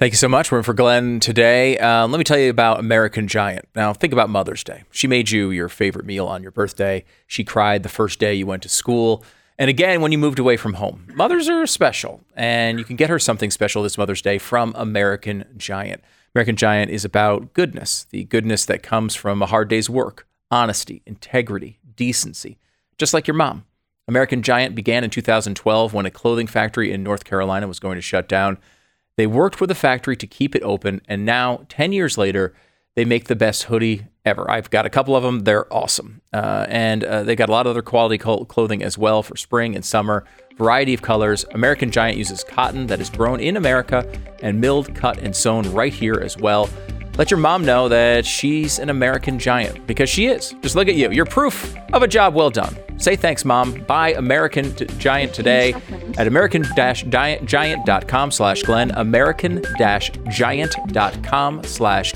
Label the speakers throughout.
Speaker 1: Thank you so much. We're in for Glenn today. Uh, let me tell you about American Giant. Now, think about Mother's Day. She made you your favorite meal on your birthday. She cried the first day you went to school. And again, when you moved away from home. Mothers are special, and you can get her something special this Mother's Day from American Giant. American Giant is about goodness, the goodness that comes from a hard day's work, honesty, integrity, decency, just like your mom. American Giant began in 2012 when a clothing factory in North Carolina was going to shut down. They worked with the factory to keep it open, and now, 10 years later, they make the best hoodie ever. I've got a couple of them. They're awesome. Uh, and uh, they got a lot of other quality clothing as well for spring and summer. Variety of colors. American Giant uses cotton that is grown in America and milled, cut, and sewn right here as well. Let your mom know that she's an American giant because she is. Just look at you. You're proof of a job well done. Say thanks, mom. Buy American t- Giant today at american-giant.com slash. American-giant.com slash.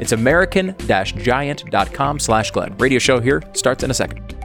Speaker 1: It's american-giant.com slash. Radio show here starts in a second.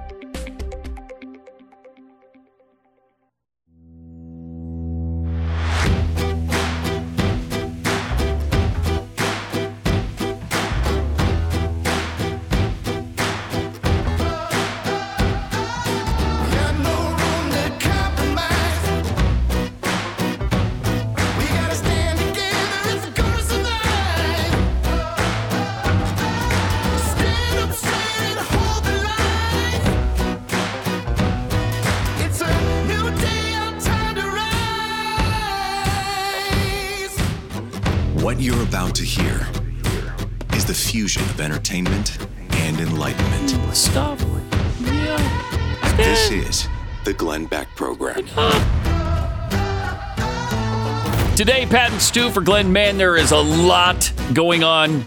Speaker 2: Today, Pat and Stu for Glenn. Man, there is a lot going on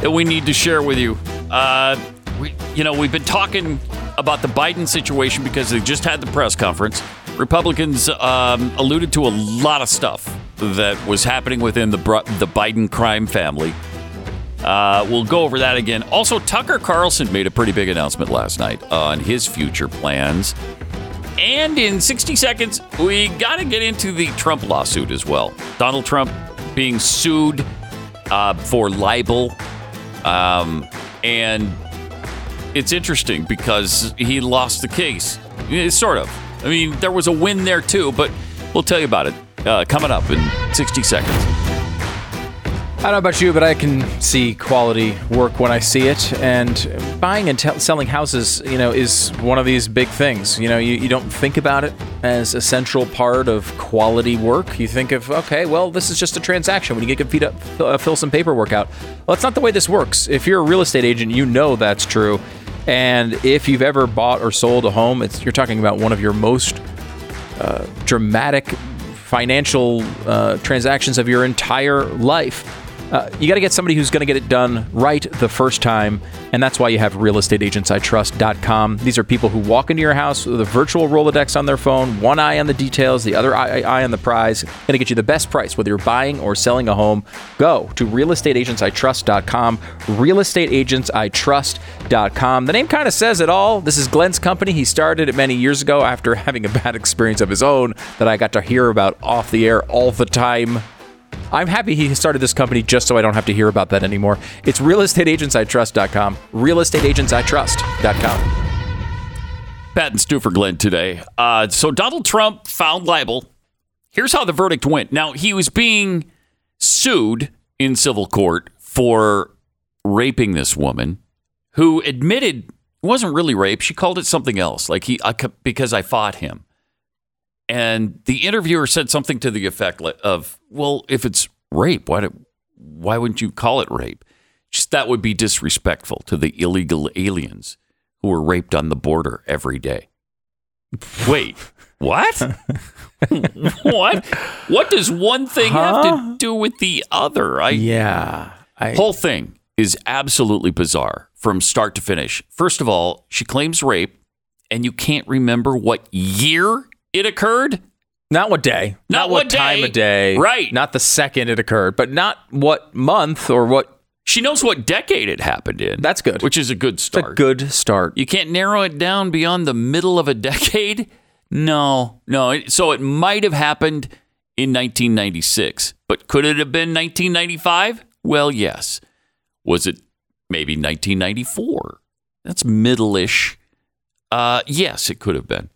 Speaker 2: that we need to share with you. Uh, we, you know, we've been talking about the Biden situation because they just had the press conference. Republicans um, alluded to a lot of stuff that was happening within the the Biden crime family. Uh, we'll go over that again. Also, Tucker Carlson made a pretty big announcement last night on his future plans. And in 60 seconds, we got to get into the Trump lawsuit as well. Donald Trump being sued uh, for libel. Um, and it's interesting because he lost the case. Sort of. I mean, there was a win there too, but we'll tell you about it uh, coming up in 60 seconds.
Speaker 1: I don't know about you, but I can see quality work when I see it. And buying and t- selling houses, you know, is one of these big things. You know, you, you don't think about it as a central part of quality work. You think of, okay, well, this is just a transaction. When you get feed up, uh, fill some paperwork out. Well, that's not the way this works. If you're a real estate agent, you know that's true. And if you've ever bought or sold a home, you're talking about one of your most uh, dramatic financial uh, transactions of your entire life. Uh, you got to get somebody who's going to get it done right the first time, and that's why you have realestateagentsitrust.com. These are people who walk into your house with a virtual Rolodex on their phone, one eye on the details, the other eye, eye on the prize, going to get you the best price whether you're buying or selling a home. Go to realestateagentsitrust.com, realestateagentsitrust.com. The name kind of says it all. This is Glenn's company. He started it many years ago after having a bad experience of his own that I got to hear about off the air all the time. I'm happy he started this company just so I don't have to hear about that anymore. It's realestateagentsitrust.com. Realestateagentsitrust.com.
Speaker 2: Pat and Stu for Glenn today. Uh, so Donald Trump found libel. Here's how the verdict went. Now, he was being sued in civil court for raping this woman who admitted it wasn't really rape. She called it something else, like he I, because I fought him. And the interviewer said something to the effect of, "Well, if it's rape, why do, why wouldn't you call it rape? Just that would be disrespectful to the illegal aliens who were raped on the border every day." Wait, what? what? What does one thing huh? have to do with the other?
Speaker 1: I yeah.
Speaker 2: I... Whole thing is absolutely bizarre from start to finish. First of all, she claims rape, and you can't remember what year it occurred?
Speaker 1: Not what day.
Speaker 2: Not,
Speaker 1: not
Speaker 2: what, what
Speaker 1: time of day.
Speaker 2: Right.
Speaker 1: Not the second it occurred, but not what month or what.
Speaker 2: She knows what decade it happened in.
Speaker 1: That's good.
Speaker 2: Which is a good start.
Speaker 1: It's a good start.
Speaker 2: You can't narrow it down beyond the middle of a decade. No, no. So it might have happened in 1996, But could it have been 1995? Well, yes. Was it maybe 1994? That's middle-ish. Uh, yes, it could have been.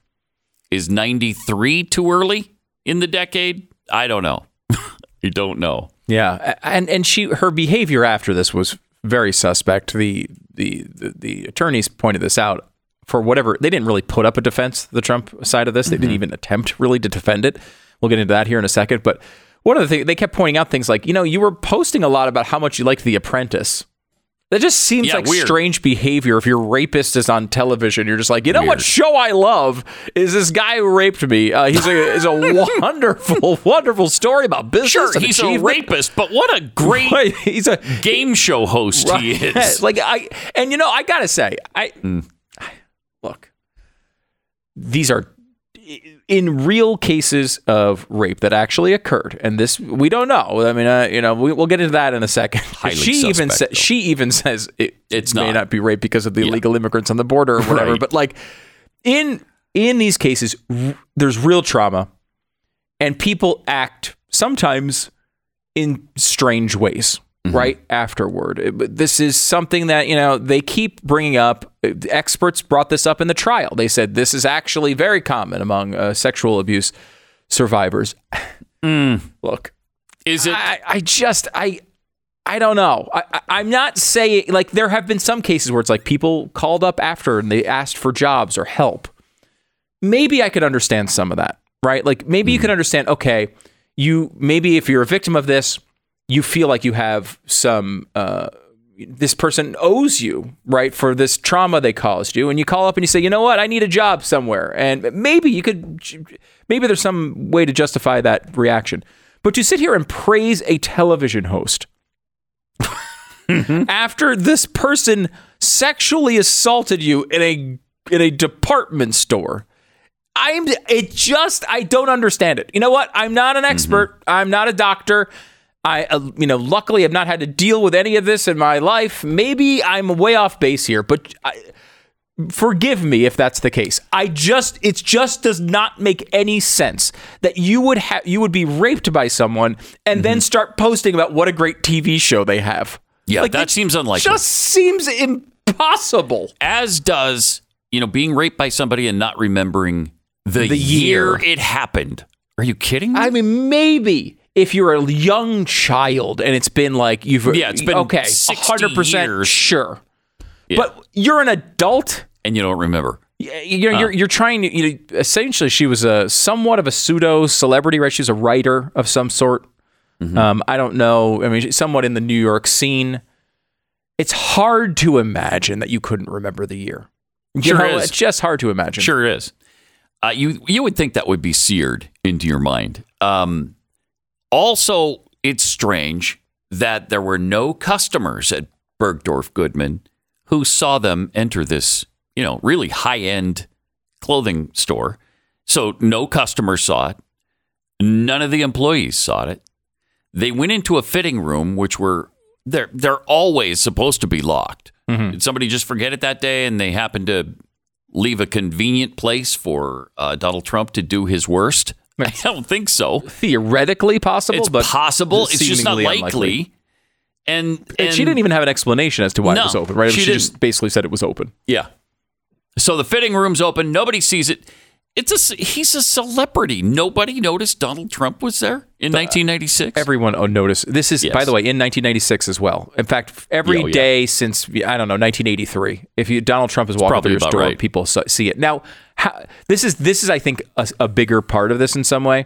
Speaker 2: Is 93 too early in the decade? I don't know. I don't know.
Speaker 1: Yeah, and and she her behavior after this was very suspect. The the the, the attorneys pointed this out for whatever they didn't really put up a defense. The Trump side of this, they didn't mm-hmm. even attempt really to defend it. We'll get into that here in a second. But one of the things they kept pointing out things like you know you were posting a lot about how much you liked The Apprentice. That just seems
Speaker 2: Yeah,
Speaker 1: like
Speaker 2: weird.
Speaker 1: strange behavior. If your rapist is on television, you're just like, you know what show I love is this guy who raped me. Uh, he's a is a wonderful, wonderful story about business.
Speaker 2: Sure, he's a rapist, but what a great
Speaker 1: Right, he's a
Speaker 2: game show host he is.
Speaker 1: like I and you know I gotta say I
Speaker 2: Hmm.
Speaker 1: look these are in real cases of rape that actually occurred and this we don't know. I mean uh, you know we, we'll get into that in a second.
Speaker 2: Highly
Speaker 1: she even
Speaker 2: suspect,
Speaker 1: sa- she even says it may
Speaker 2: not.
Speaker 1: not be rape because of the illegal immigrants on the border or whatever
Speaker 2: Right.
Speaker 1: but like in in these cases r- there's real trauma and people act sometimes in strange ways Mm-hmm. right afterward this is something that you know they keep bringing up experts brought this up in the trial they said this is actually very common among uh, sexual abuse survivors mm. look
Speaker 2: Is it?
Speaker 1: I, I just I I don't know. I, I, I'm not saying like there have been some cases where it's like people called up after and they asked for jobs or help. Maybe I could understand some of that, right? Like maybe you mm. could understand. Okay, you maybe if you're a victim of this, you feel like you have some. Uh, this person owes you, right, for this trauma they caused you, and you call up and you say, you know what, I need a job somewhere, and maybe you could, maybe there's some way to justify that reaction, but to sit here and praise a television host after this person sexually assaulted you in a in a department store. I'm it just I don't understand it. You know what? I'm not an expert. I'm not a doctor. I uh, you know, luckily I've not had to deal with any of this in my life. Maybe I'm way off base here, but I, forgive me if that's the case. I just it just does not make any sense that you would have you would be raped by someone and then start posting about what a great TV show they have.
Speaker 2: Yeah,
Speaker 1: Like,
Speaker 2: that seems unlikely.
Speaker 1: Just seems impossible.
Speaker 2: As does, you know, being raped by somebody and not remembering the,
Speaker 1: The
Speaker 2: year.
Speaker 1: year.
Speaker 2: it happened. Are you kidding me?
Speaker 1: I mean, maybe if you're a young child and it's been like you've
Speaker 2: Yeah, it's been
Speaker 1: okay, 100%
Speaker 2: years.
Speaker 1: sure.
Speaker 2: Yeah.
Speaker 1: But you're an adult.
Speaker 2: and you don't remember.
Speaker 1: Y- You're, you're, you're trying to, you know, essentially, she was a somewhat of a pseudo celebrity, right? She's a writer of some sort. Um, I don't know. I mean, somewhat in the New York scene. It's hard to imagine that you couldn't remember the year. You
Speaker 2: Sure
Speaker 1: know,
Speaker 2: is.
Speaker 1: It's just hard to imagine.
Speaker 2: Sure is. Uh, you you would think that would be seared into your mind. Um, also, it's strange that there were no customers at Bergdorf Goodman who saw them enter this, you know, really high end clothing store. So no customer saw it. None of the employees saw it. They went into a fitting room, which were they're they're always supposed to be locked. Did somebody just forget it that day, and they happened to leave a convenient place for uh, Donald Trump to do his worst? I don't think so.
Speaker 1: Theoretically possible,
Speaker 2: It's
Speaker 1: but
Speaker 2: possible. It's just not likely.
Speaker 1: unlikely.
Speaker 2: And,
Speaker 1: And
Speaker 2: and
Speaker 1: she didn't even have an explanation as to why
Speaker 2: No,
Speaker 1: it was open, right?
Speaker 2: she
Speaker 1: She, just basically said it was open.
Speaker 2: Yeah. So the fitting room's open. Nobody sees it. It's a he's a celebrity. Nobody noticed Donald Trump was there in 1996.
Speaker 1: Uh, everyone oh, noticed. This is, by the way, in 1996 as well. In fact, every
Speaker 2: Oh, yeah.
Speaker 1: day since I don't know 1983, if you Donald Trump is walking through your store,
Speaker 2: right.
Speaker 1: people see it. Now, how, this is this is I think a, a bigger part of this in some way.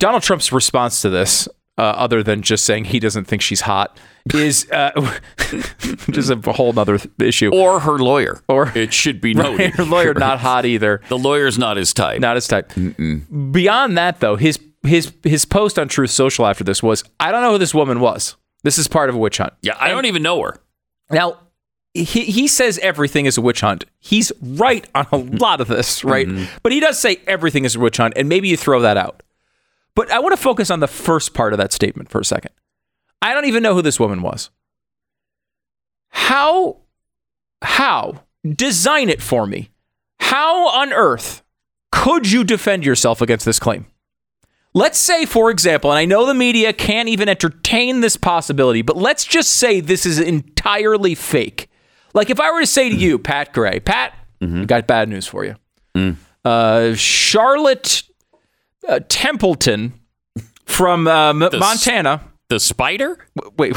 Speaker 1: Donald Trump's response to this, uh, other than just saying he doesn't think she's hot, is uh, just a whole other issue.
Speaker 2: or her lawyer.
Speaker 1: Or-
Speaker 2: it should be noted.
Speaker 1: Her lawyer not hot either.
Speaker 2: The lawyer's not his type.
Speaker 1: not his type. Beyond that, though, his his his post on Truth Social after this was, "I don't know who this woman was. This is part of a witch hunt."
Speaker 2: yeah, I don't even know her.
Speaker 1: Now, he he says everything is a witch hunt. He's right on a lot of this, right? But he does say everything is a witch hunt, and maybe you throw that out. But I want to focus on the first part of that statement for a second. I don't even know who this woman was. How how design it for me? How on earth could you defend yourself against this claim? Let's say, for example, and I know the media can't even entertain this possibility, but let's just say this is entirely fake. Like if I were to say to mm-hmm. you, Pat Gray, Pat, mm-hmm. I got bad news for you. Mm. Uh, Charlotte uh, Templeton from uh, M- Montana.
Speaker 2: The spider?
Speaker 1: Wait,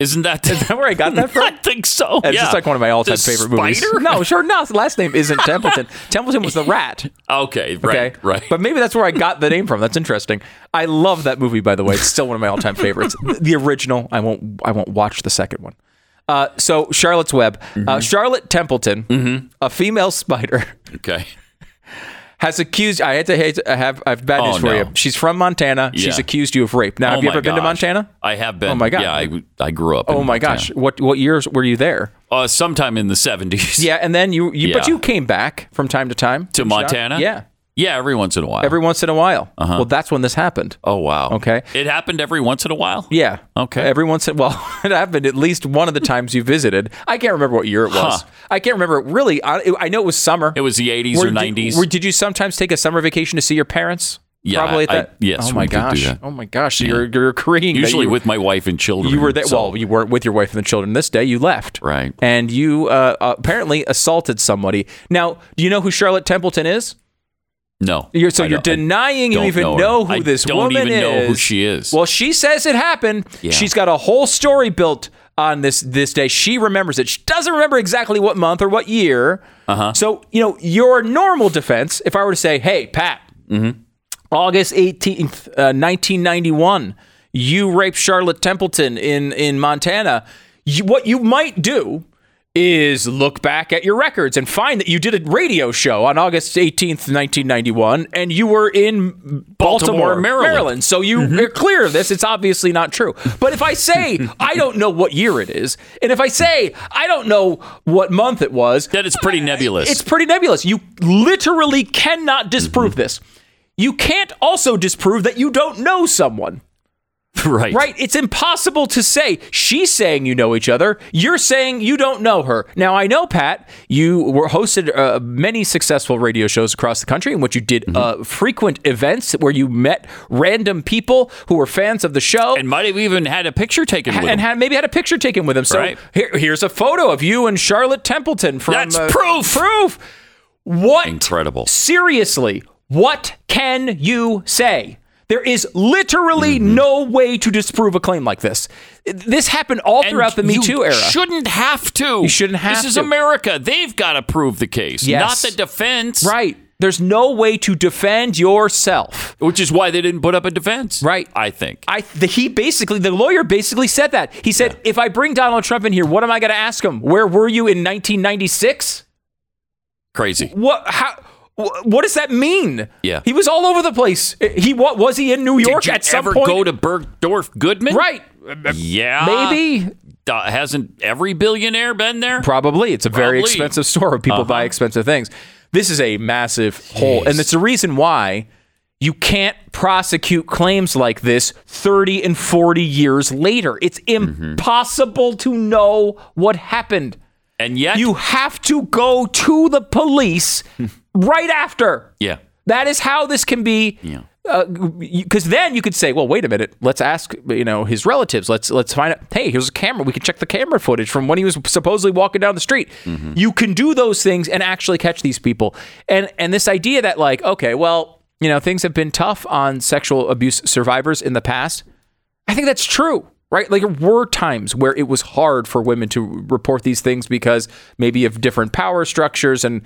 Speaker 2: Isn't that,
Speaker 1: is that where I got that from?
Speaker 2: I think so.
Speaker 1: It's
Speaker 2: yeah.
Speaker 1: just like one of my all-time
Speaker 2: The
Speaker 1: favorite movies. No, sure, no. His last name isn't Templeton. Templeton was the rat.
Speaker 2: Okay, right,
Speaker 1: Okay,
Speaker 2: right.
Speaker 1: But maybe that's where I got the name from. That's interesting. I love that movie, by the way. It's still one of my all-time favorites. The original. I won't. I won't watch the second one. Uh, so Charlotte's Web.
Speaker 2: Mm-hmm.
Speaker 1: Uh, Charlotte Templeton, a female spider,
Speaker 2: okay.
Speaker 1: Has accused. I had to hate, I have. I have bad
Speaker 2: Oh,
Speaker 1: news for
Speaker 2: no.
Speaker 1: you. She's from Montana. She's accused you of rape. Now,
Speaker 2: Oh
Speaker 1: have you ever been to. Montana?
Speaker 2: I have been.
Speaker 1: Oh my God.
Speaker 2: Yeah, I, I grew up. in
Speaker 1: Oh my
Speaker 2: Montana.
Speaker 1: gosh! What what years were you there?
Speaker 2: Uh, sometime in the seventies.
Speaker 1: Yeah, and then you, you but you came back from time to time
Speaker 2: To
Speaker 1: didn't you not?
Speaker 2: Montana?
Speaker 1: Yeah,
Speaker 2: Yeah, every once in a while.
Speaker 1: every once in a while. Well, that's when this happened.
Speaker 2: oh wow.
Speaker 1: Okay.
Speaker 2: It happened every once in a while.
Speaker 1: Yeah.
Speaker 2: Okay.
Speaker 1: Every once in well, it happened at least one of the times you visited. I can't remember what year it was.
Speaker 2: Huh.
Speaker 1: I can't remember. Really, I, I know it was summer.
Speaker 2: It was the eighties or nineties.
Speaker 1: were- Did you sometimes take a summer vacation to see your parents?
Speaker 2: Yeah,
Speaker 1: Probably at
Speaker 2: I-
Speaker 1: that.
Speaker 2: yes,
Speaker 1: Oh my
Speaker 2: did do
Speaker 1: gosh. Oh my gosh. So you're you're agreeing.
Speaker 2: Usually
Speaker 1: you,
Speaker 2: with my wife and children.
Speaker 1: you were there.
Speaker 2: so-
Speaker 1: well, you weren't with your wife and the children this day. You left.
Speaker 2: Right.
Speaker 1: And you uh, apparently assaulted somebody. Now, do you know who Charlotte Templeton is?
Speaker 2: No.
Speaker 1: You're, so
Speaker 2: I
Speaker 1: you're denying you even
Speaker 2: know
Speaker 1: know, who
Speaker 2: I
Speaker 1: this
Speaker 2: don't
Speaker 1: woman
Speaker 2: even
Speaker 1: is.
Speaker 2: know who she is.
Speaker 1: Well, she says it happened.
Speaker 2: Yeah.
Speaker 1: She's got a whole story built on this this day. She remembers it. She doesn't remember exactly what month or what year. Uh-huh. So you know your normal defense. If I were to say, "Hey, Pat,
Speaker 2: Mm-hmm.
Speaker 1: August eighteenth, uh, nineteen ninety one, you raped Charlotte Templeton in in Montana," you, what you might do is look back at your records and find that you did a radio show on August 18th, 1991, and you were in Baltimore,
Speaker 2: Baltimore,
Speaker 1: Maryland.
Speaker 2: Maryland.
Speaker 1: So you mm-hmm. are clear of this. It's obviously not true. But if I say I don't know what year it is, and if I say I don't know what month it was,
Speaker 2: That it's pretty nebulous.
Speaker 1: it's pretty nebulous. You literally cannot disprove mm-hmm. this. You can't also disprove that you don't know someone.
Speaker 2: right.
Speaker 1: Right? It's impossible to say. She's saying you know each other. You're saying you don't know her. Now, I know, Pat, you were hosted uh, many successful radio shows across the country in which you did uh, frequent events where you met random people who were fans of the show.
Speaker 2: And might have even had a picture taken with
Speaker 1: and
Speaker 2: him.
Speaker 1: had maybe had a picture taken with him. So
Speaker 2: Right.
Speaker 1: here, here's a photo of you and Charlotte Templeton from
Speaker 2: That's
Speaker 1: uh,
Speaker 2: proof.
Speaker 1: Proof. What
Speaker 2: Incredible.
Speaker 1: seriously, what can you say? There is literally
Speaker 2: Mm-hmm.
Speaker 1: no way to disprove a claim like this. This happened all
Speaker 2: And
Speaker 1: throughout the Me Too era.
Speaker 2: Shouldn't have to.
Speaker 1: You shouldn't have
Speaker 2: This is. America. They've got to prove the case,
Speaker 1: Yes.
Speaker 2: not the defense.
Speaker 1: right. There's no way to defend yourself.
Speaker 2: Which is why they didn't put up a defense.
Speaker 1: Right.
Speaker 2: I think.
Speaker 1: I the, he basically the lawyer basically said that. He said, "If I bring Donald Trump in here, what am I going to ask him? Where were you in 1996?
Speaker 2: Crazy.
Speaker 1: What how what does that mean?
Speaker 2: Yeah.
Speaker 1: He was all over the place. He what was he in New York
Speaker 2: Did you
Speaker 1: at some
Speaker 2: ever
Speaker 1: point?
Speaker 2: go to Bergdorf Goodman?
Speaker 1: right.
Speaker 2: Yeah.
Speaker 1: Maybe
Speaker 2: Uh, hasn't every billionaire been there?
Speaker 1: Probably. It's a very expensive store where people buy
Speaker 2: Uh-huh.
Speaker 1: expensive things. This is a massive hole. And it's the reason why you can't prosecute claims like this 30 and 40 years later. It's
Speaker 2: Mm-hmm.
Speaker 1: impossible to know what happened.
Speaker 2: and yet,
Speaker 1: You have to go to the police right after.
Speaker 2: yeah.
Speaker 1: That is how this can be.
Speaker 2: Yeah.
Speaker 1: Uh, because then you could say, well, wait a minute. Let's ask, you know, his relatives. Let's let's find out. Hey, here's a camera. We can check the camera footage from when he was supposedly walking down the street. Mm-hmm. You can do those things and actually catch these people. And and this idea that like, okay, well, you know, things have been tough on sexual abuse survivors in the past. I think that's true, right? Like there were times where it was hard for women to report these things because maybe of different power structures, and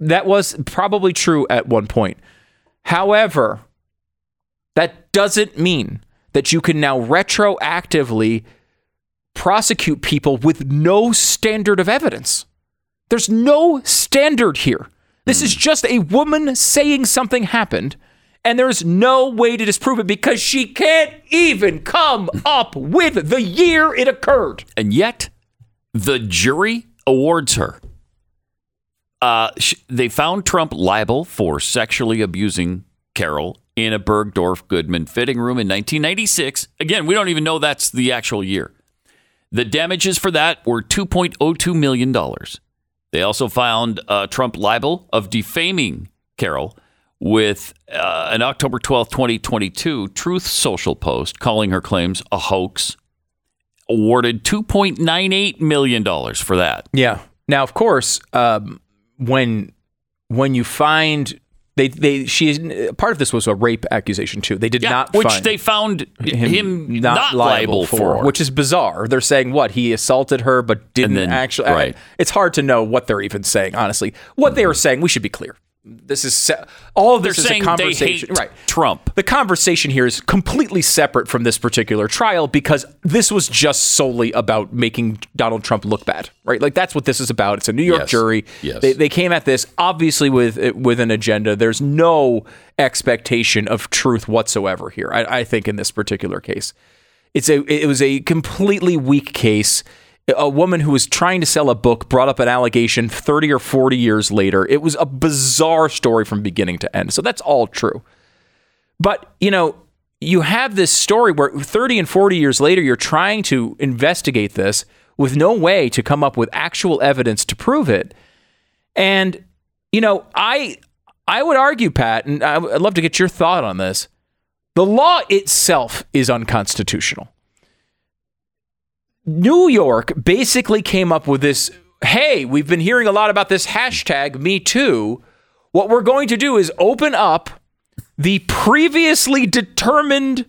Speaker 1: that was probably true at one point. However, that doesn't mean that you can now retroactively prosecute people with no standard of evidence. There's no standard here. This is hmm. just a woman saying something happened, and there's no way to disprove it because she can't even come up with the year it occurred.
Speaker 2: And yet, the jury awards her. Uh, sh- they found Trump liable for sexually abusing Carroll in a Bergdorf Goodman fitting room in 1996. Again, we don't even know that's the actual year. The damages for that were $2.02 million. They also found uh, Trump liable of defaming Carroll with uh, an October 12, 2022 Truth Social post calling her claims a hoax, awarded $2.98 million for that.
Speaker 1: Yeah. Now, of course, um, when when you find they they she part of this was a rape accusation too. They did
Speaker 2: Yeah,
Speaker 1: not
Speaker 2: which they found him, not, liable, for.
Speaker 1: which is bizarre. They're saying what he assaulted her, but didn't
Speaker 2: then-
Speaker 1: actually.
Speaker 2: right.
Speaker 1: it's hard to know what they're even saying. Honestly, what they were saying, we should be clear. This is se- all of
Speaker 2: They're
Speaker 1: is
Speaker 2: saying
Speaker 1: a
Speaker 2: they
Speaker 1: conversation,
Speaker 2: hate
Speaker 1: right?
Speaker 2: Trump.
Speaker 1: The conversation here is completely separate from this particular trial because this was just solely about making Donald Trump look bad, right? Like that's what this is about. It's a New York
Speaker 2: Yes.
Speaker 1: jury.
Speaker 2: Yes.
Speaker 1: They, they came at this obviously with with an agenda. There's no expectation of truth whatsoever here. I, I think in this particular case, it's a it was a completely weak case. A woman who was trying to sell a book brought up an allegation 30 or 40 years later. It was a bizarre story from beginning to end. So that's all true. But, you know, you have this story where 30 and 40 years later, you're trying to investigate this with no way to come up with actual evidence to prove it. And, you know, I I would argue, Pat, and I'd love to get your thought on this. The law itself is unconstitutional. New York basically came up with this hey, we've been hearing a lot about this hashtag me too. What we're going to do is open up the previously determined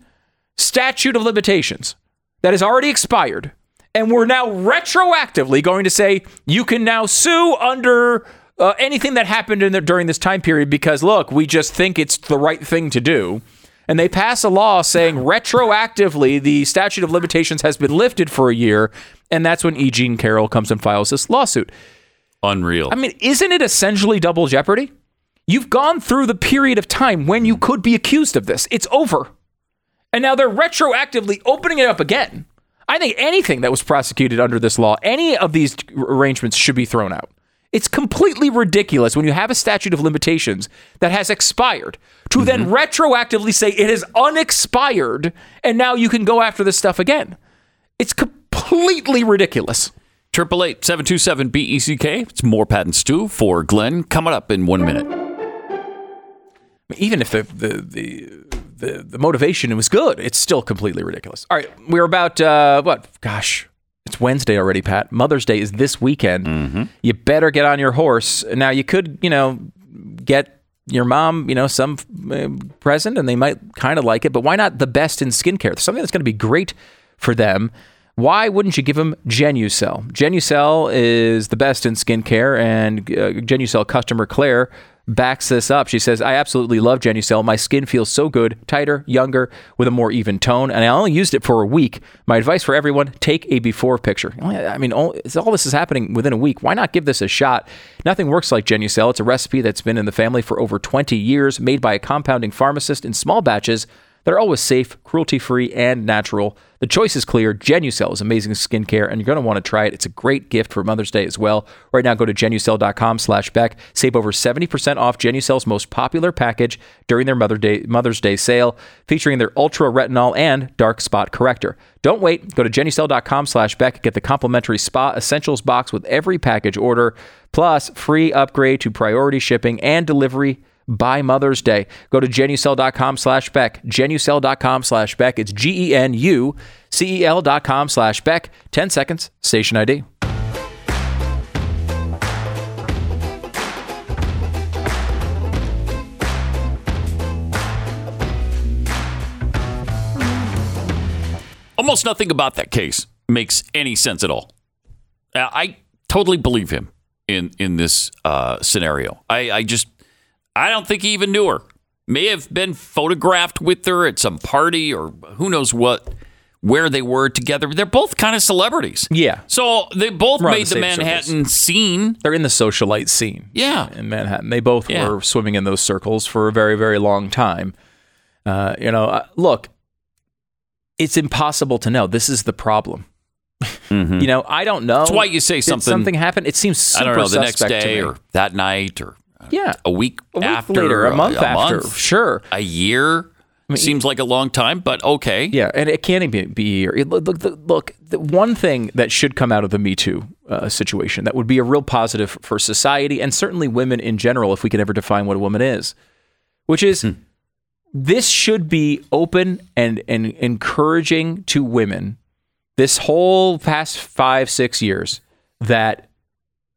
Speaker 1: statute of limitations that has already expired. And we're now retroactively going to say you can now sue under uh, anything that happened the, during this time period because, look, we just think it's the right thing to do. And they pass a law saying retroactively the statute of limitations has been lifted for a year. And that's when E. Jean Carroll comes and files this lawsuit.
Speaker 2: Unreal.
Speaker 1: I mean, isn't it essentially double jeopardy? You've gone through the period of time when you could be accused of this. It's over. And now they're retroactively opening it up again. I think anything that was prosecuted under this law, any of these arrangements should be thrown out. It's completely ridiculous when you have a statute of limitations that has expired to then retroactively say it is unexpired and now you can go after this stuff again. It's completely ridiculous.
Speaker 2: Triple eight seven two seven B E C K. It's more Pat and Stu for Glenn coming up in one minute.
Speaker 1: even if the the the the, the motivation was good, it's still completely ridiculous. All right, we're about uh, what? Gosh, it's Wednesday already, Pat. Mother's Day is this weekend. You better get on your horse. Now you could, you know, get your mom, you know, some uh, present, and they might kind of like it. But why not the best in skincare? Something that's going to be great for them. Why wouldn't you give them Genucel? Genucel is the best in skincare, and uh, Genucel customer Claire backs this up. She says, I absolutely love Genucel. My skin feels so good, tighter, younger, with a more even tone, and I only used it for a week. My advice for everyone take a before picture. I mean, all, all this is happening within a week. Why not give this a shot? Nothing works like Genucel. It's a recipe that's been in the family for over 20 years, made by a compounding pharmacist in small batches. They're always safe, cruelty free, and natural. The choice is clear. Genucel is amazing skincare, and you're going to want to try it. It's a great gift for Mother's Day as well. Right now, go to genucel.com slash Beck. Save over 70% off Genucel's most popular package during their Mother Day, Mother's Day sale, featuring their Ultra Retinol and Dark Spot Corrector. Don't wait. Go to genucel.com slash Beck. Get the complimentary Spa Essentials box with every package order, plus free upgrade to priority shipping and delivery by Mother's Day. Go to genucel.com slash Beck. Genucel.com slash Beck. It's G E N U C E L dot com slash Beck. 10 seconds, station ID.
Speaker 2: Almost nothing about that case makes any sense at all. Uh, I totally believe him in in this uh, scenario. I, I just I don't think he even knew her. May have been photographed with her at some party or who knows what, where they were together. They're both kind of celebrities.
Speaker 1: Yeah.
Speaker 2: So they both
Speaker 1: We're on
Speaker 2: made
Speaker 1: the
Speaker 2: the,
Speaker 1: same
Speaker 2: Manhattan scene.
Speaker 1: They're in the socialite scene.
Speaker 2: Yeah.
Speaker 1: In Manhattan. They both
Speaker 2: Yeah.
Speaker 1: were swimming in those circles for a very, very long time. Uh, you know, uh, look, it's impossible to know. This is the problem. You know, I don't know.
Speaker 2: Mm-hmm. That's why you say
Speaker 1: Did
Speaker 2: something-
Speaker 1: something happened. It seems super
Speaker 2: I don't know the next
Speaker 1: suspect to
Speaker 2: day
Speaker 1: me.
Speaker 2: or that night or
Speaker 1: yeah,
Speaker 2: a week,
Speaker 1: a week
Speaker 2: after,
Speaker 1: later, a month after,
Speaker 2: month,
Speaker 1: sure.
Speaker 2: a year. Seems like a long time, but okay.
Speaker 1: Yeah, and it can't even be a year. It- Look, look, look, the one thing that should come out of the Me Too uh, situation that would be a real positive for society and certainly women in general, if we could ever define what a woman is, which is this should be open and, and encouraging to women this whole past five, six years that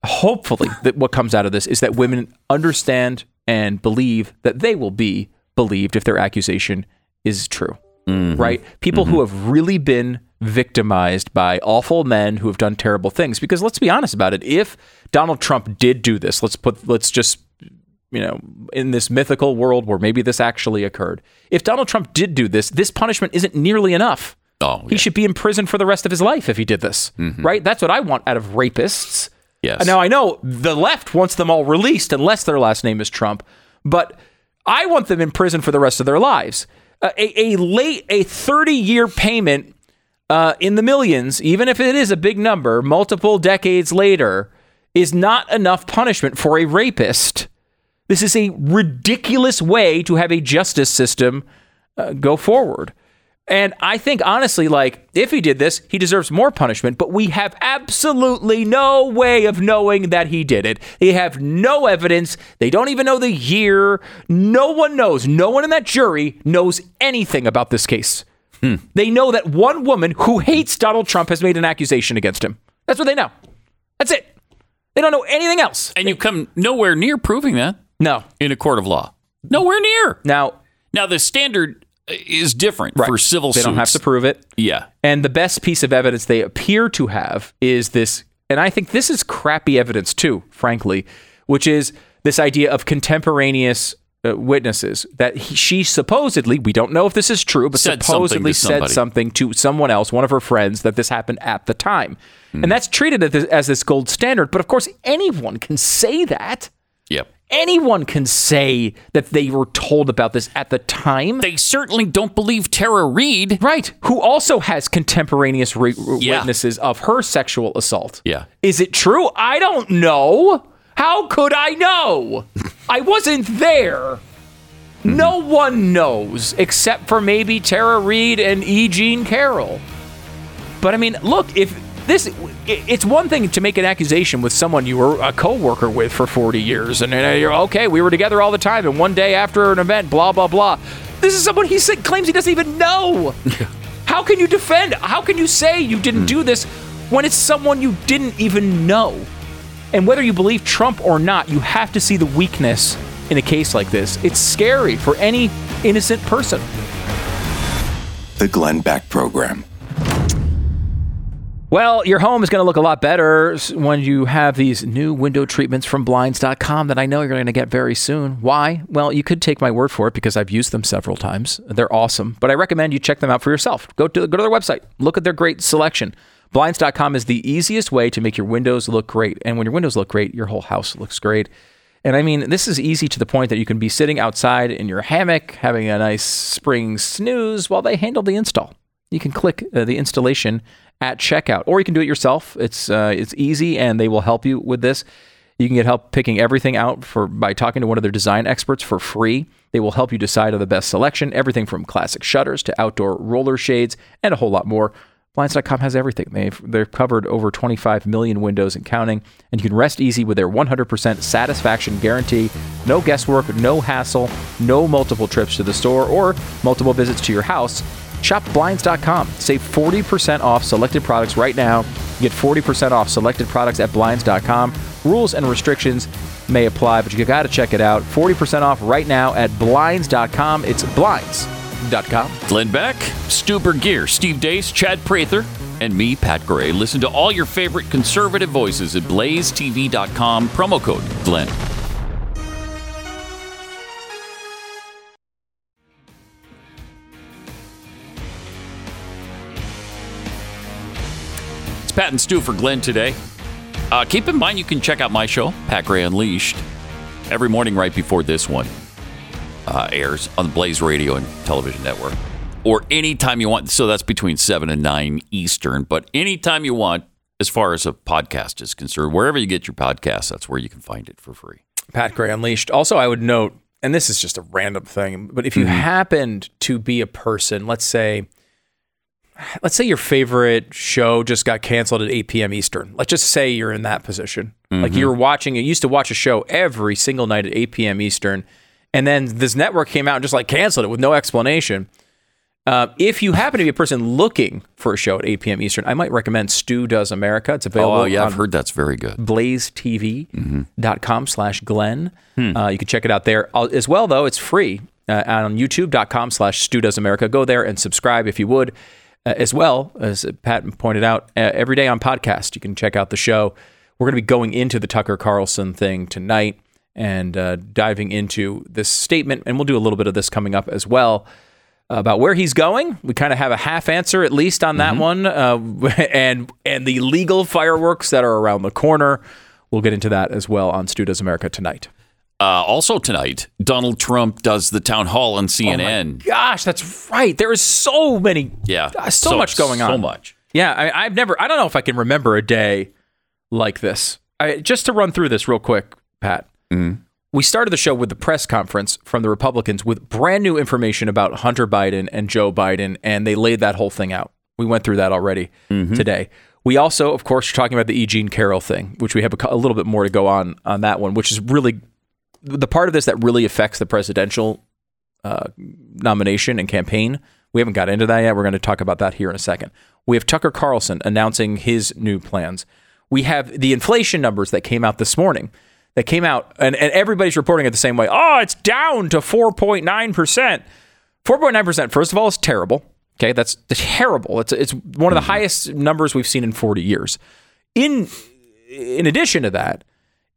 Speaker 1: hopefully that what comes out of this is that women understand and believe that they will be believed if their accusation is true. Mm-hmm. Right? People who mm-hmm. have really been victimized by awful men who have done terrible things. Because let's be honest about it. If Donald Trump did do this, let's put let's just you know, in this mythical world where maybe this actually occurred. If Donald Trump did do this, this punishment isn't nearly enough.
Speaker 2: Oh,
Speaker 1: He should be in prison for the rest of his life if he did this, mm-hmm. right? That's what I want out of rapists.
Speaker 2: Yes.
Speaker 1: Now I know the left wants them all released unless their last name is Trump, but I want them in prison for the rest of their lives. Uh, a, a late, a 30 year payment uh, in the millions, even if it is a big number, multiple decades later, is not enough punishment for a rapist. This is a ridiculous way to have a justice system uh, go forward. And I think honestly, like if he did this, he deserves more punishment, but we have absolutely no way of knowing that he did it. They have no evidence. They don't even know the year. No one knows. No one in that jury knows anything about this case. Hmm. They know that one woman who hates Donald Trump has made an accusation against him. That's what they know. That's it. They don't know anything else.
Speaker 2: and you come nowhere near proving that
Speaker 1: No.
Speaker 2: in a court of law. Nowhere near.
Speaker 1: Now,
Speaker 2: Now the standard is different for civil
Speaker 1: they
Speaker 2: suits.
Speaker 1: They don't have to prove it.
Speaker 2: Yeah.
Speaker 1: And the best piece of evidence they appear to have is this, and I think this is crappy evidence too, frankly, which is this idea of contemporaneous uh, witnesses that he, she supposedly, we don't know if this is true, but
Speaker 2: Said
Speaker 1: supposedly
Speaker 2: to
Speaker 1: said something to someone else, one of her friends, that this happened at the time.
Speaker 2: Hmm.
Speaker 1: And that's treated as this gold standard. But of course, anyone can say that.
Speaker 2: Yep.
Speaker 1: Anyone can say that they were told about this at the time.
Speaker 2: They certainly don't believe Tara Reade.
Speaker 1: Right. Who also has contemporaneous re-
Speaker 2: Yeah.
Speaker 1: witnesses of her sexual assault.
Speaker 2: Yeah.
Speaker 1: Is it true? I don't know. How could I know? I wasn't there. No one knows except for maybe Tara Reade and E. Jean Carroll. But I mean, look, if this it's one thing to make an accusation with someone you were a coworker with for 40 years and uh, you're okay, we were together all the time and one day after an event blah blah blah. This is someone he said, claims he doesn't even know. How can you defend? How can you say you didn't do this when it's someone you didn't even know? And whether you believe Trump or not, you have to see the weakness in a case like this. It's scary for any innocent person.
Speaker 3: The Glenn Beck Program.
Speaker 1: Well, your home is going to look a lot better when you have these new window treatments from blinds.com that I know you're going to get very soon. Why? Well, you could take my word for it because I've used them several times. They're awesome, but I recommend you check them out for yourself. Go to go to their website. Look at their great selection. Blinds.com is the easiest way to make your windows look great. And when your windows look great, your whole house looks great. And I mean, this is easy to the point that you can be sitting outside in your hammock having a nice spring snooze while they handle the install. You can click uh, the installation at checkout, or you can do it yourself. It's uh, it's easy, and they will help you with this. You can get help picking everything out for by talking to one of their design experts for free. They will help you decide on the best selection, everything from classic shutters to outdoor roller shades, and a whole lot more. Blinds.com has everything. They've they've covered over 25 million windows and counting, and you can rest easy with their 100% satisfaction guarantee. No guesswork, no hassle, no multiple trips to the store or multiple visits to your house. Shop Blinds.com. Save 40% off selected products right now. Get 40% off selected products at Blinds.com. Rules and restrictions may apply, but you got to check it out. 40% off right now at Blinds.com. It's Blinds.com.
Speaker 2: Glenn Beck, Stu Burguiere, Steve Deace, Chad Prather, and me, Pat Gray. Listen to all your favorite conservative voices at blazetv.com. Promo code Glenn. It's Pat and Stu for Glenn today. Uh, keep in mind you can check out my show, Pat Gray Unleashed, every morning right before this one uh, airs on the Blaze Radio and Television Network, or anytime you want. So that's between 7 and 9 Eastern, but anytime you want, as far as a podcast is concerned, wherever you get your podcast, that's where you can find it for free.
Speaker 1: Pat Gray Unleashed. Also, I would note, and this is just a random thing, but if you happened to be a person, let's say, let's say your favorite show just got canceled at 8 p.m. Eastern. Let's just say you're in that position. Like you're watching, you used to watch a show every single night at 8 p.m. Eastern, And then this network came out and just like canceled it with no explanation. Uh, if you happen to be a person looking for a show at 8 p.m. Eastern, I might recommend Stu Does America. It's available
Speaker 2: Oh, yeah,
Speaker 1: on
Speaker 2: I've heard that's very good.
Speaker 1: blazetv.com slash Glenn. Uh, you can check it out there. Uh, As well, though, it's free uh, on youtube.com slash Stu Does America. Go there and subscribe if you would. Uh, as well, as Pat pointed out, uh, every day on podcast, you can check out the show. We're going to be going into the Tucker Carlson thing tonight and uh, diving into this statement. And we'll do a little bit of this coming up as well about where he's going. We kind of have a half answer at least on that one, uh, and and the legal fireworks that are around the corner. We'll get into that as well on Stu Does America tonight.
Speaker 2: Uh, also tonight, Donald Trump does the town hall on CNN.
Speaker 1: Gosh, that's right. There is so many.
Speaker 2: yeah,
Speaker 1: uh, so, much going on.
Speaker 2: So much.
Speaker 1: Yeah, I, I've never. I don't know if I can remember a day like this. I, just to run through this real quick, Pat. We started the show with the press conference from the Republicans with brand new information about Hunter Biden and Joe Biden, and they laid that whole thing out. We went through that already today. We also, of course, are talking about the E. Jean Carroll thing, which we have a, a little bit more to go on on that one, which is really the part of this that really affects the presidential uh, nomination and campaign. We haven't got into that yet. We're going to talk about that here in a second. We have Tucker Carlson announcing his new plans. We have the inflation numbers that came out this morning. That came out, and, and everybody's reporting it the same way. Oh, it's down to 4.9%. 4.9%, first of all, is terrible. Okay, that's terrible. It's, it's one of the highest numbers we've seen in 40 years. In, in addition to that,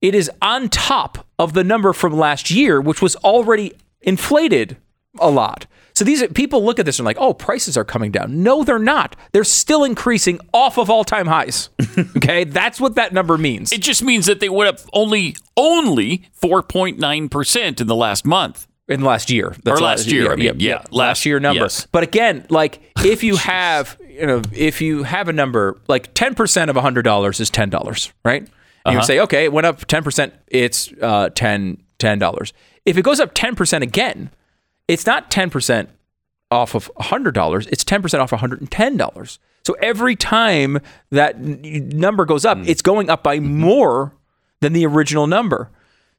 Speaker 1: it is on top of the number from last year, which was already inflated a lot. So these are- people look at this and like, oh, prices are coming down. No, they're not. They're still increasing off of all time highs. okay, that's what that number means.
Speaker 2: It just means that they went up only only 4.9 percent in the last month.
Speaker 1: in last year. That's
Speaker 2: Or last year, I mean, yeah,
Speaker 1: last,
Speaker 2: last-
Speaker 1: year number.
Speaker 2: yes.
Speaker 1: But again, like if you have, you know, if you have a number like ten percent of hundred dollars is ten dollars, right?
Speaker 2: Uh-huh.
Speaker 1: You would say, okay, it went up ten percent. It's uh, 10 dollars. If it goes up ten percent again, it's not ten percent off of hundred dollars. It's ten percent off one hundred and ten dollars. So every time that number goes up, it's going up by more than the original number.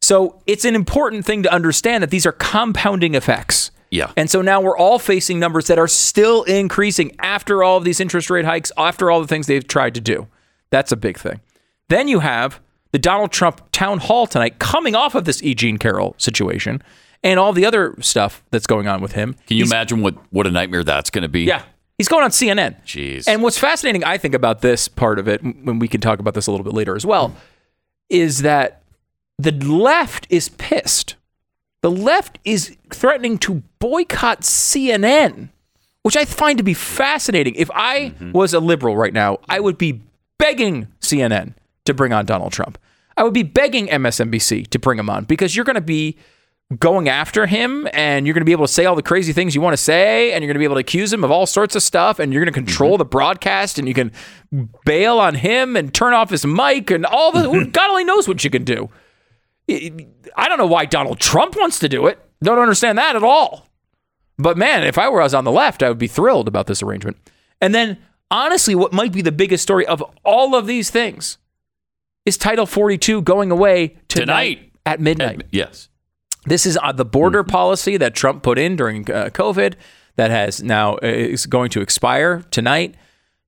Speaker 1: So it's an important thing to understand that these are compounding effects.
Speaker 2: Yeah.
Speaker 1: And so now we're all facing numbers that are still increasing after all of these interest rate hikes, after all the things they've tried to do. That's a big thing. Then you have the Donald Trump town hall tonight coming off of this E. Jean Carroll situation and all the other stuff that's going on with him.
Speaker 2: Can you
Speaker 1: He's-
Speaker 2: imagine what what a nightmare that's going to be?
Speaker 1: Yeah. He's going on CNN.
Speaker 2: Jeez.
Speaker 1: And what's fascinating, I think, about this part of it, when we can talk about this a little bit later as well, is that the left is pissed. The left is threatening to boycott CNN, which I find to be fascinating. If I mm-hmm. was a liberal right now, I would be begging CNN to bring on Donald Trump. I would be begging MSNBC to bring him on because you're going to be going after him and you're going to be able to say all the crazy things you want to say and you're going to be able to accuse him of all sorts of stuff and you're going to control mm-hmm. the broadcast and you can bail on him and turn off his mic and all the God only knows what you can do. I don't know why Donald Trump wants to do it. Don't understand that at all. But man, if I were us on the left, I would be thrilled about this arrangement. And then, honestly, what might be the biggest story of all of these things is Title 42 going away tonight,
Speaker 2: Tonight.
Speaker 1: at midnight.
Speaker 2: yes.
Speaker 1: This is uh, the border policy that Trump put in during uh, COVID that has now uh, is going to expire tonight.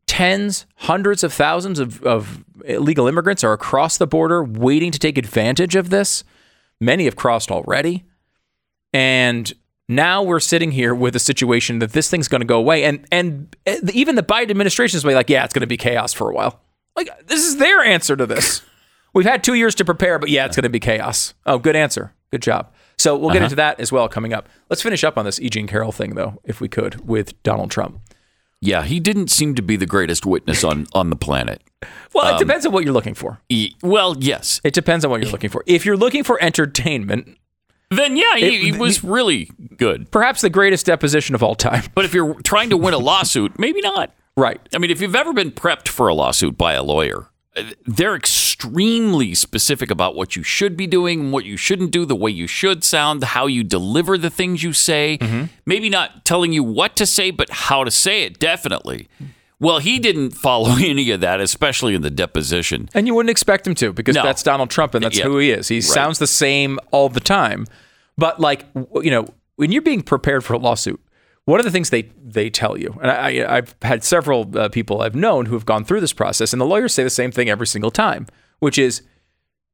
Speaker 1: Tens, hundreds of thousands of, of illegal immigrants are across the border waiting to take advantage of this. Many have crossed already. And now we're sitting here with a situation that this thing's going to go away. And, and uh, even the Biden administration is like, yeah, it's going to be chaos for a while. Like, this is their answer to this. We've had two years to prepare, but yeah, it's going to be chaos. Oh, good answer. Good job. So we'll get uh-huh. into that as well coming up. Let's finish up on this E. Jean Carroll thing, though, if we could, with Donald Trump.
Speaker 2: Yeah, he didn't seem to be the greatest witness on on the planet.
Speaker 1: Well, it um, depends on what you're looking for.
Speaker 2: He- well, yes.
Speaker 1: It depends on what you're looking for. If you're looking for entertainment,
Speaker 2: Then yeah, he,
Speaker 1: It-
Speaker 2: he was really good.
Speaker 1: perhaps the greatest deposition of all time.
Speaker 2: But if you're trying to win a lawsuit, maybe not.
Speaker 1: Right.
Speaker 2: I mean, if you've ever been prepped for a lawsuit by a lawyer, they're extremely specific about what you should be doing, what you shouldn't do, the way you should sound, how you deliver the things you say. Mm-hmm. Maybe not telling you what to say, but how to say it, definitely. Well, he didn't follow any of that, especially in the deposition.
Speaker 1: And you wouldn't expect him to because
Speaker 2: No.
Speaker 1: that's Donald Trump and that's
Speaker 2: Yeah.
Speaker 1: who he is. He sounds the same all the time. But like, you know, when you're being prepared for a lawsuit, one of the things they they tell you, and I, I've had several uh, people I've known who have gone through this process, and the lawyers say the same thing every single time, which is,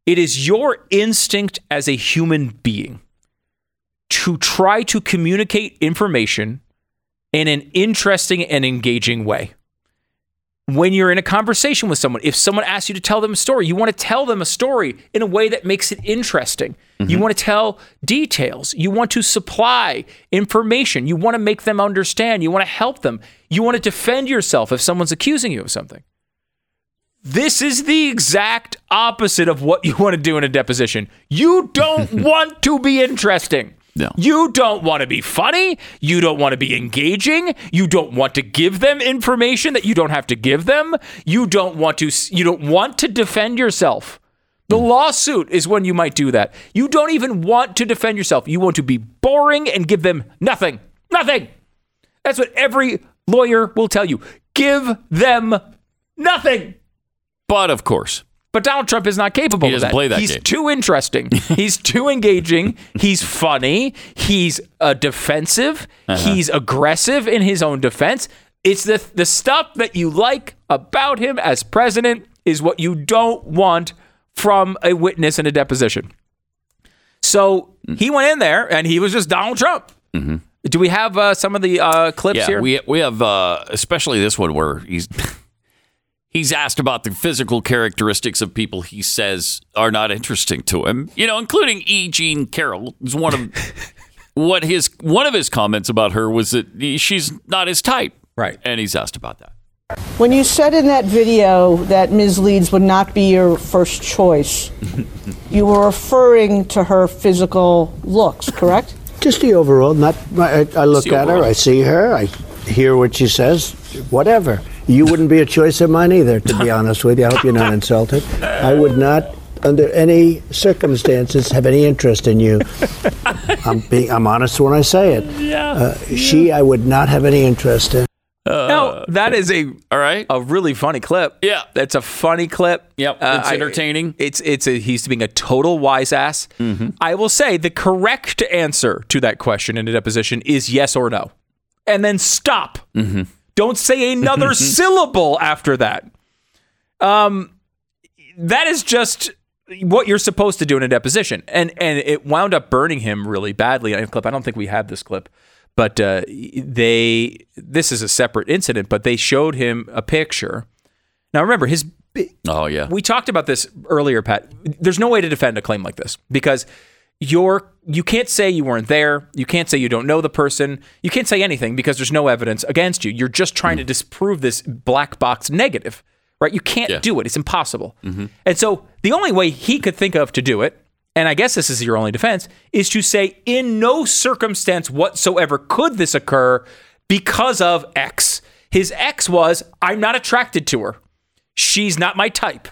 Speaker 1: it is your instinct as a human being to try to communicate information in an interesting and engaging way. When you're in a conversation with someone, if someone asks you to tell them a story, you want to tell them a story in a way that makes it interesting. You mm-hmm. want to tell details. You want to supply information. You want to make them understand. You want to help them. You want to defend yourself if someone's accusing you of something. This is the exact opposite of what you want to do in a deposition. You don't want to be interesting.
Speaker 2: No.
Speaker 1: You don't want to be funny. You don't want to be engaging. You don't want to give them information that you don't have to give them. You don't want to you don't want to defend yourself. The mm. lawsuit is when you might do that. You don't even want to defend yourself. You want to be boring and give them nothing. Nothing. That's what every lawyer will tell you. Give them nothing.
Speaker 2: But of course,
Speaker 1: But Donald Trump is not capable
Speaker 2: He
Speaker 1: of
Speaker 2: doesn't
Speaker 1: that.
Speaker 2: play that
Speaker 1: He's
Speaker 2: game.
Speaker 1: too interesting. He's too engaging. He's funny. He's uh, defensive.
Speaker 2: Uh-huh.
Speaker 1: He's aggressive in his own defense. It's the the stuff that you like about him as president is what you don't want from a witness in a deposition. So
Speaker 2: Mm.
Speaker 1: he went in there and he was just Donald Trump. Do we have uh, some of the uh, clips
Speaker 2: Mm-hmm. yeah,
Speaker 1: here?
Speaker 2: we we have uh, especially this one where he's he's asked about the physical characteristics of people he says are not interesting to him. You know, including E. Jean Carroll is one of what his one of his comments about her was that she's not his type.
Speaker 1: Right.
Speaker 2: and he's asked about that.
Speaker 4: When you said in that video that Ms. Leeds would not be your first choice, you were referring to her physical looks, correct?
Speaker 5: Just the overall. Not. I, I look
Speaker 2: the
Speaker 5: at her. I see her. I hear what she says. Whatever. You wouldn't be a choice of mine either, to be honest with you. I hope you're not insulted. I would not, under any circumstances, have any interest in you. I'm being. I'm honest when I say it. Yeah. She, I would not have any interest in.
Speaker 1: no, that is a
Speaker 2: All right.
Speaker 1: a really funny clip.
Speaker 2: Yeah.
Speaker 1: that's a funny clip. Uh,
Speaker 2: Yep, it's
Speaker 1: I-
Speaker 2: entertaining.
Speaker 1: it's it's a he's being a total wise ass.
Speaker 2: Mm-hmm.
Speaker 1: I will say the correct answer to that question in a deposition is yes or no, and then stop.
Speaker 2: Mm-hmm.
Speaker 1: Don't say another syllable after that. Um, that is just what you're supposed to do in a deposition, and and it wound up burning him really badly. In a clip, I don't think we have this clip, but uh, they this is a separate incident, but they showed him a picture. Now remember his
Speaker 2: Oh yeah.
Speaker 1: we talked about this earlier, Pat. There's no way to defend a claim like this because you're you can't say you weren't there. You can't say you don't know the person. You can't say anything because there's no evidence against you. You're just trying to disprove this black box negative, right? You can't
Speaker 2: Yeah.
Speaker 1: do it. It's impossible. Mm-hmm. And so the only way he could think of to do it, and I guess this is your only defense, is to say in no circumstance whatsoever could this occur because of X. His X was I'm not attracted to her she's not my type,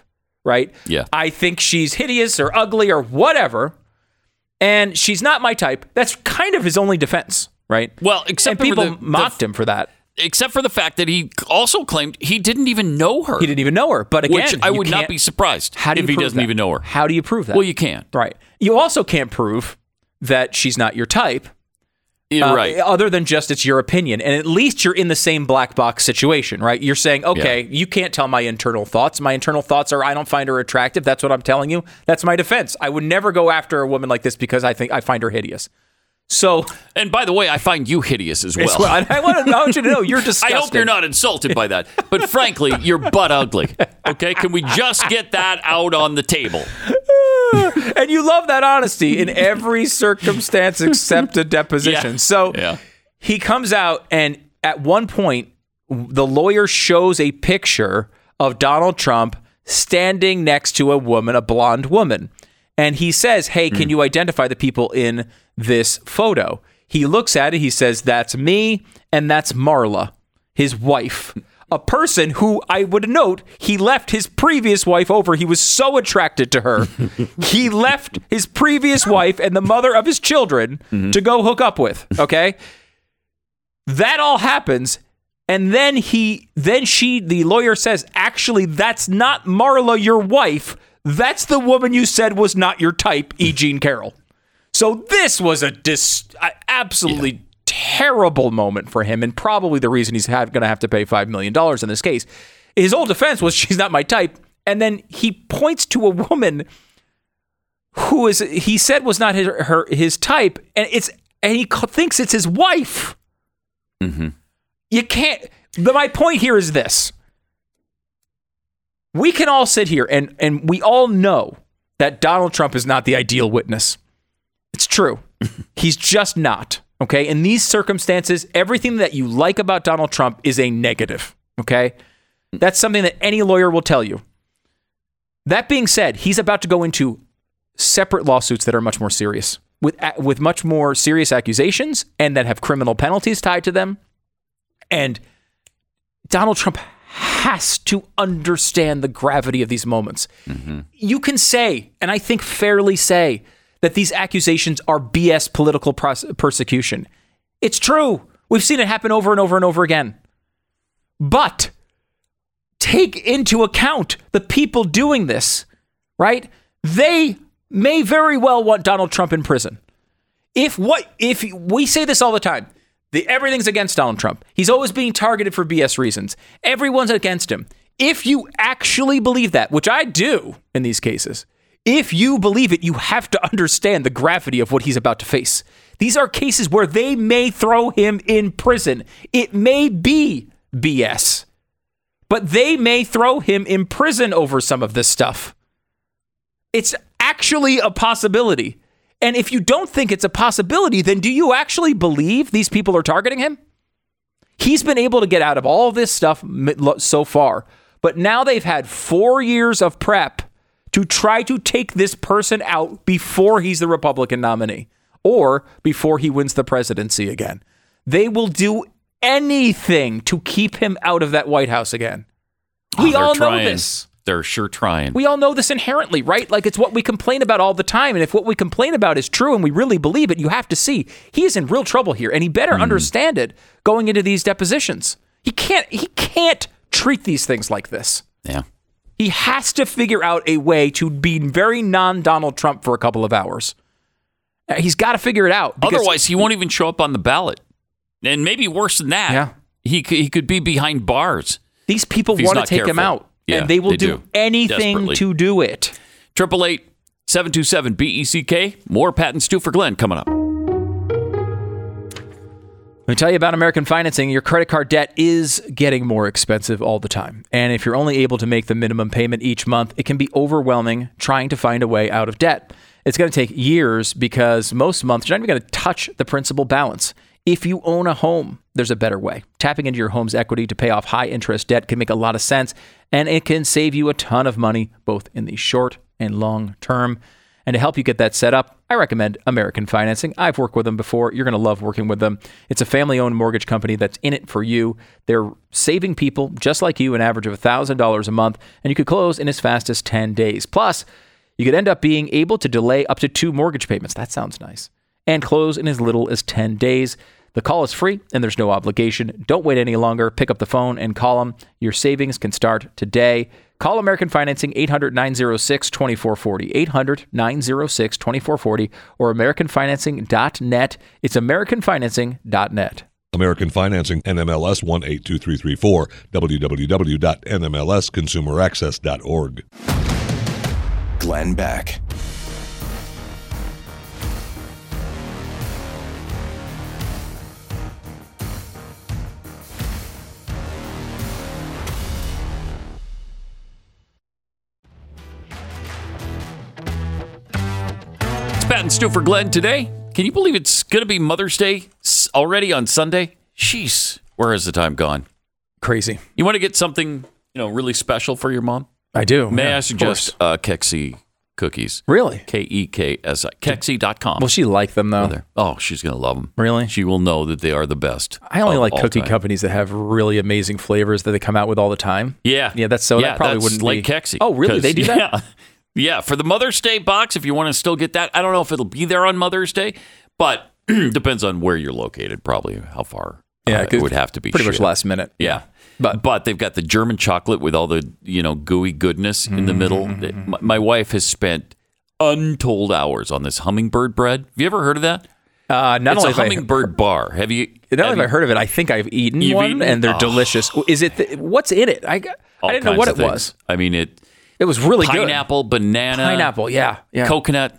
Speaker 1: right?
Speaker 2: Yeah.
Speaker 1: I think she's hideous or ugly or whatever, and she's not my type. That's kind of his only defense, right?
Speaker 2: Well, except
Speaker 1: and
Speaker 2: for
Speaker 1: people
Speaker 2: the- the-
Speaker 1: mocked him for that.
Speaker 2: Except for the fact that he also claimed he didn't even know her.
Speaker 1: He didn't even know her. But again,
Speaker 2: which I would not be surprised
Speaker 1: How do you
Speaker 2: if he doesn't
Speaker 1: that?
Speaker 2: even know her.
Speaker 1: How do you prove that?
Speaker 2: Well, you can't.
Speaker 1: right. You also can't prove that she's not your type. Uh,
Speaker 2: right.
Speaker 1: Other than just it's your opinion. And at least you're in the same black box situation, right? You're saying, okay, you can't tell my internal thoughts. My internal thoughts are I don't find her attractive. That's what I'm telling you. That's my defense. I would never go after a woman like this because I think I find her hideous. So,
Speaker 2: And by the way, I find you hideous as well.
Speaker 1: as well, I, want, to, I want you to know you're disgusting.
Speaker 2: I hope you're not insulted by that. But frankly, you're butt ugly. Okay? Can we just get that out on the table?
Speaker 1: and you love that honesty in every circumstance except a deposition.
Speaker 2: Yeah.
Speaker 1: So
Speaker 2: Yeah.
Speaker 1: he comes out, and at one point, the lawyer shows a picture of Donald Trump standing next to a woman, a blonde woman. And he says, Hey, can hmm. you identify the people in this photo? He looks at it, he says, That's me, and that's Marla, his wife. A person who I would note he left his previous wife over. He was so attracted to her. he left his previous wife and the mother of his children mm-hmm. to go hook up with. Okay. That all happens. And then he, then she, the lawyer says, actually, that's not Marla, your wife. That's the woman you said was not your type, E. Jean Carroll. So this was a dis- absolutely terrible moment for him, and probably the reason he's going to have to pay five million dollars in this case. His whole defense was she's not my type, and then he points to a woman who is he said was not his her his type, and it's and he thinks it's his wife. Mm-hmm. You can't. But my point here is this: we can all sit here and and we all know that Donald Trump is not the ideal witness. It's true. He's just not. Okay. In these circumstances, everything that you like about Donald Trump is a negative. Okay. That's something that any lawyer will tell you. That being said, he's about to go into separate lawsuits that are much more serious, with with much more serious accusations and that have criminal penalties tied to them. And Donald Trump has to understand the gravity of these moments. You can say, and I think fairly say, that these accusations are BS political pros- persecution. It's true. We've seen it happen over and over and over again. But take into account the people doing this, right? They may very well want Donald Trump in prison. If what if we say this all the time, the, everything's against Donald Trump. He's always being targeted for BS reasons. Everyone's against him. If you actually believe that, which I do in these cases, if you believe it, you have to understand the gravity of what he's about to face. These are cases where they may throw him in prison. It may be BS, but they may throw him in prison over some of this stuff. It's actually a possibility. And if you don't think it's a possibility, then do you actually believe these people are targeting him? He's been able to get out of all this stuff so far, but now they've had four years of prep to try to take this person out before he's the Republican nominee or before he wins the presidency again. They will do anything to keep him out of that White House again. Oh, we
Speaker 2: Oh, They're
Speaker 1: all know this.
Speaker 2: They're sure trying.
Speaker 1: We all know this inherently, right? Like it's what we complain about all the time. And if what we complain about is true and we really believe it, you have to see he is in real trouble here and he better understand it going into these depositions. He can't he can't treat these things like this.
Speaker 2: yeah.
Speaker 1: He has to figure out a way to be very non-Donald Trump for a couple of hours. Uh, He's got to figure it out.
Speaker 2: Otherwise, he won't even show up on the ballot. And maybe worse than that,
Speaker 1: Yeah.
Speaker 2: he could, he could be behind bars.
Speaker 1: these people want to take him out,
Speaker 2: Yeah,
Speaker 1: and they will
Speaker 2: they
Speaker 1: do,
Speaker 2: do.
Speaker 1: anything to do it.
Speaker 2: Triple eight seven two seven B E C K. More Pat and Stu for Glenn coming up.
Speaker 1: Let me tell you about American Financing. Your credit card debt is getting more expensive all the time. And if you're only able to make the minimum payment each month, it can be overwhelming trying to find a way out of debt. It's going to take years because most months you're not even going to touch the principal balance. If you own a home, there's a better way. Tapping into your home's equity to pay off high interest debt can make a lot of sense, and it can save you a ton of money, both in the short and long term. And to help you get that set up, I recommend American Financing. I've worked with them before. You're going to love working with them. It's a family owned mortgage company that's in it for you. They're saving people just like you an average of $1,000 a month, and you could close in as fast as 10 days. Plus, you could end up being able to delay up to two mortgage payments. That sounds nice. And close in as little as 10 days. The call is free and there's no obligation. Don't wait any longer. Pick up the phone and call them. Your savings can start today. Call American Financing 800 906 2440. 800 906 2440 or AmericanFinancing.net. It's AmericanFinancing.net.
Speaker 6: American Financing, NMLS 182334, www.nmlsconsumeraccess.org.
Speaker 3: Glenn Beck.
Speaker 2: Pat and Stu for Glenn today. Can you believe it's going to be Mother's Day already on Sunday? Jeez, where has the time gone?
Speaker 1: Crazy.
Speaker 2: You want to get something, you know, really special for your mom?
Speaker 1: I do.
Speaker 2: May
Speaker 1: Yeah,
Speaker 2: I suggest uh, Keksi cookies?
Speaker 1: Really?
Speaker 2: K E K S I. Keksi.com.
Speaker 1: Will she like them though?
Speaker 2: Oh, she's going to love them.
Speaker 1: Really?
Speaker 2: She will know that they are the best.
Speaker 1: I only like cookie
Speaker 2: time.
Speaker 1: companies that have really amazing flavors that they come out with all the time.
Speaker 2: Yeah.
Speaker 1: Yeah, that's so
Speaker 2: yeah,
Speaker 1: that probably
Speaker 2: that's
Speaker 1: wouldn't
Speaker 2: like
Speaker 1: be
Speaker 2: Keksi.
Speaker 1: Oh, really? They do that?
Speaker 2: Yeah. Yeah, for the Mother's Day box, if you want to still get that, I don't know if it'll be there on Mother's Day, but depends on where you're located, probably how far.
Speaker 1: Yeah,
Speaker 2: uh, it would have to be
Speaker 1: pretty much last minute.
Speaker 2: Yeah.
Speaker 1: But-
Speaker 2: but they've got the German chocolate with all the, you know, gooey goodness in the middle.
Speaker 1: Mm-hmm,
Speaker 2: My, my wife has spent untold hours on this hummingbird bread. Have you ever heard of that?
Speaker 1: Uh, not
Speaker 2: it's
Speaker 1: only
Speaker 2: a
Speaker 1: have I-
Speaker 2: hummingbird bar. Have you?
Speaker 1: Not
Speaker 2: have
Speaker 1: only have I heard of it, I think I've eaten one,
Speaker 2: eaten-
Speaker 1: and they're
Speaker 2: Oh.
Speaker 1: delicious. Is it? The, what's in it? I, I didn't know what it was.
Speaker 2: I mean, it
Speaker 1: It was really good.
Speaker 2: pineapple, banana,
Speaker 1: Pineapple, yeah, yeah.
Speaker 2: coconut,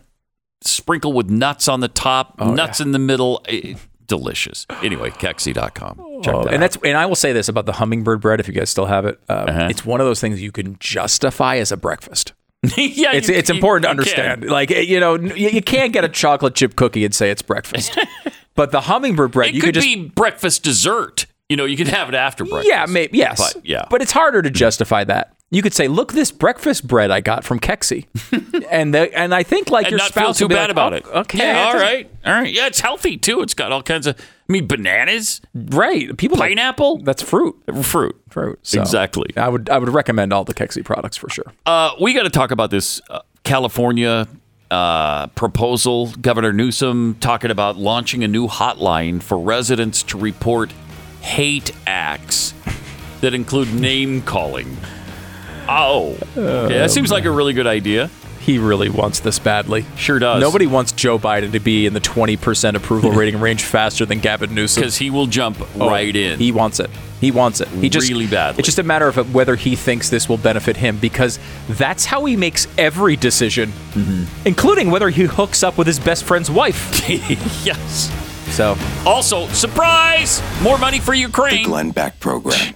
Speaker 2: sprinkle with nuts on the top,
Speaker 1: Oh,
Speaker 2: nuts in the middle. Eh, delicious. Anyway, Keksi.com. Check
Speaker 1: Oh,
Speaker 2: that
Speaker 1: and
Speaker 2: out.
Speaker 1: that's and I will say this about the hummingbird bread. If you guys still have it, uh,
Speaker 2: Uh-huh.
Speaker 1: it's one of those things you can justify as a breakfast.
Speaker 2: yeah,
Speaker 1: It's
Speaker 2: you-
Speaker 1: it's
Speaker 2: you-
Speaker 1: important to
Speaker 2: you can.
Speaker 1: understand. Like you know, you, you can't get a chocolate chip cookie and say it's breakfast. but the hummingbird bread,
Speaker 2: It
Speaker 1: you
Speaker 2: could
Speaker 1: could just
Speaker 2: be breakfast dessert. You know, you can have it after breakfast.
Speaker 1: yeah, maybe yes,
Speaker 2: But, yeah.
Speaker 1: But it's harder to justify that. You could say, "Look, this breakfast bread I got from Keksi," and the, and I think like
Speaker 2: and
Speaker 1: your
Speaker 2: not feel
Speaker 1: spouse
Speaker 2: too
Speaker 1: will be
Speaker 2: bad
Speaker 1: like,
Speaker 2: about
Speaker 1: "Oh,
Speaker 2: it.
Speaker 1: Okay,
Speaker 2: yeah, all right, all right, Yeah, it's healthy too. It's got all kinds of. I mean, bananas,
Speaker 1: right? People like-
Speaker 2: pineapple,
Speaker 1: that's fruit,
Speaker 2: fruit.
Speaker 1: fruit. So
Speaker 2: Exactly.
Speaker 1: I would I would recommend all the Keksi products for sure.
Speaker 2: Uh, we got to talk about this uh, California uh, proposal. Governor Newsom talking about launching a new hotline for residents to report hate acts that include name calling. Oh, okay, that seems like a really good idea.
Speaker 1: He really wants this badly.
Speaker 2: Sure does.
Speaker 1: Nobody wants Joe Biden to be in the 20% approval rating range faster than Gavin Newsom.
Speaker 2: because he will jump
Speaker 1: Oh,
Speaker 2: right in.
Speaker 1: He wants it. He wants it. He just
Speaker 2: Really badly.
Speaker 1: It's just a matter of whether he thinks this will benefit him because that's how he makes every decision,
Speaker 2: Mm-hmm.
Speaker 1: including whether he hooks up with his best friend's wife.
Speaker 2: yes.
Speaker 1: So
Speaker 2: Also, surprise! More money for
Speaker 3: The
Speaker 2: Ukraine.
Speaker 3: Glenn Beck Program.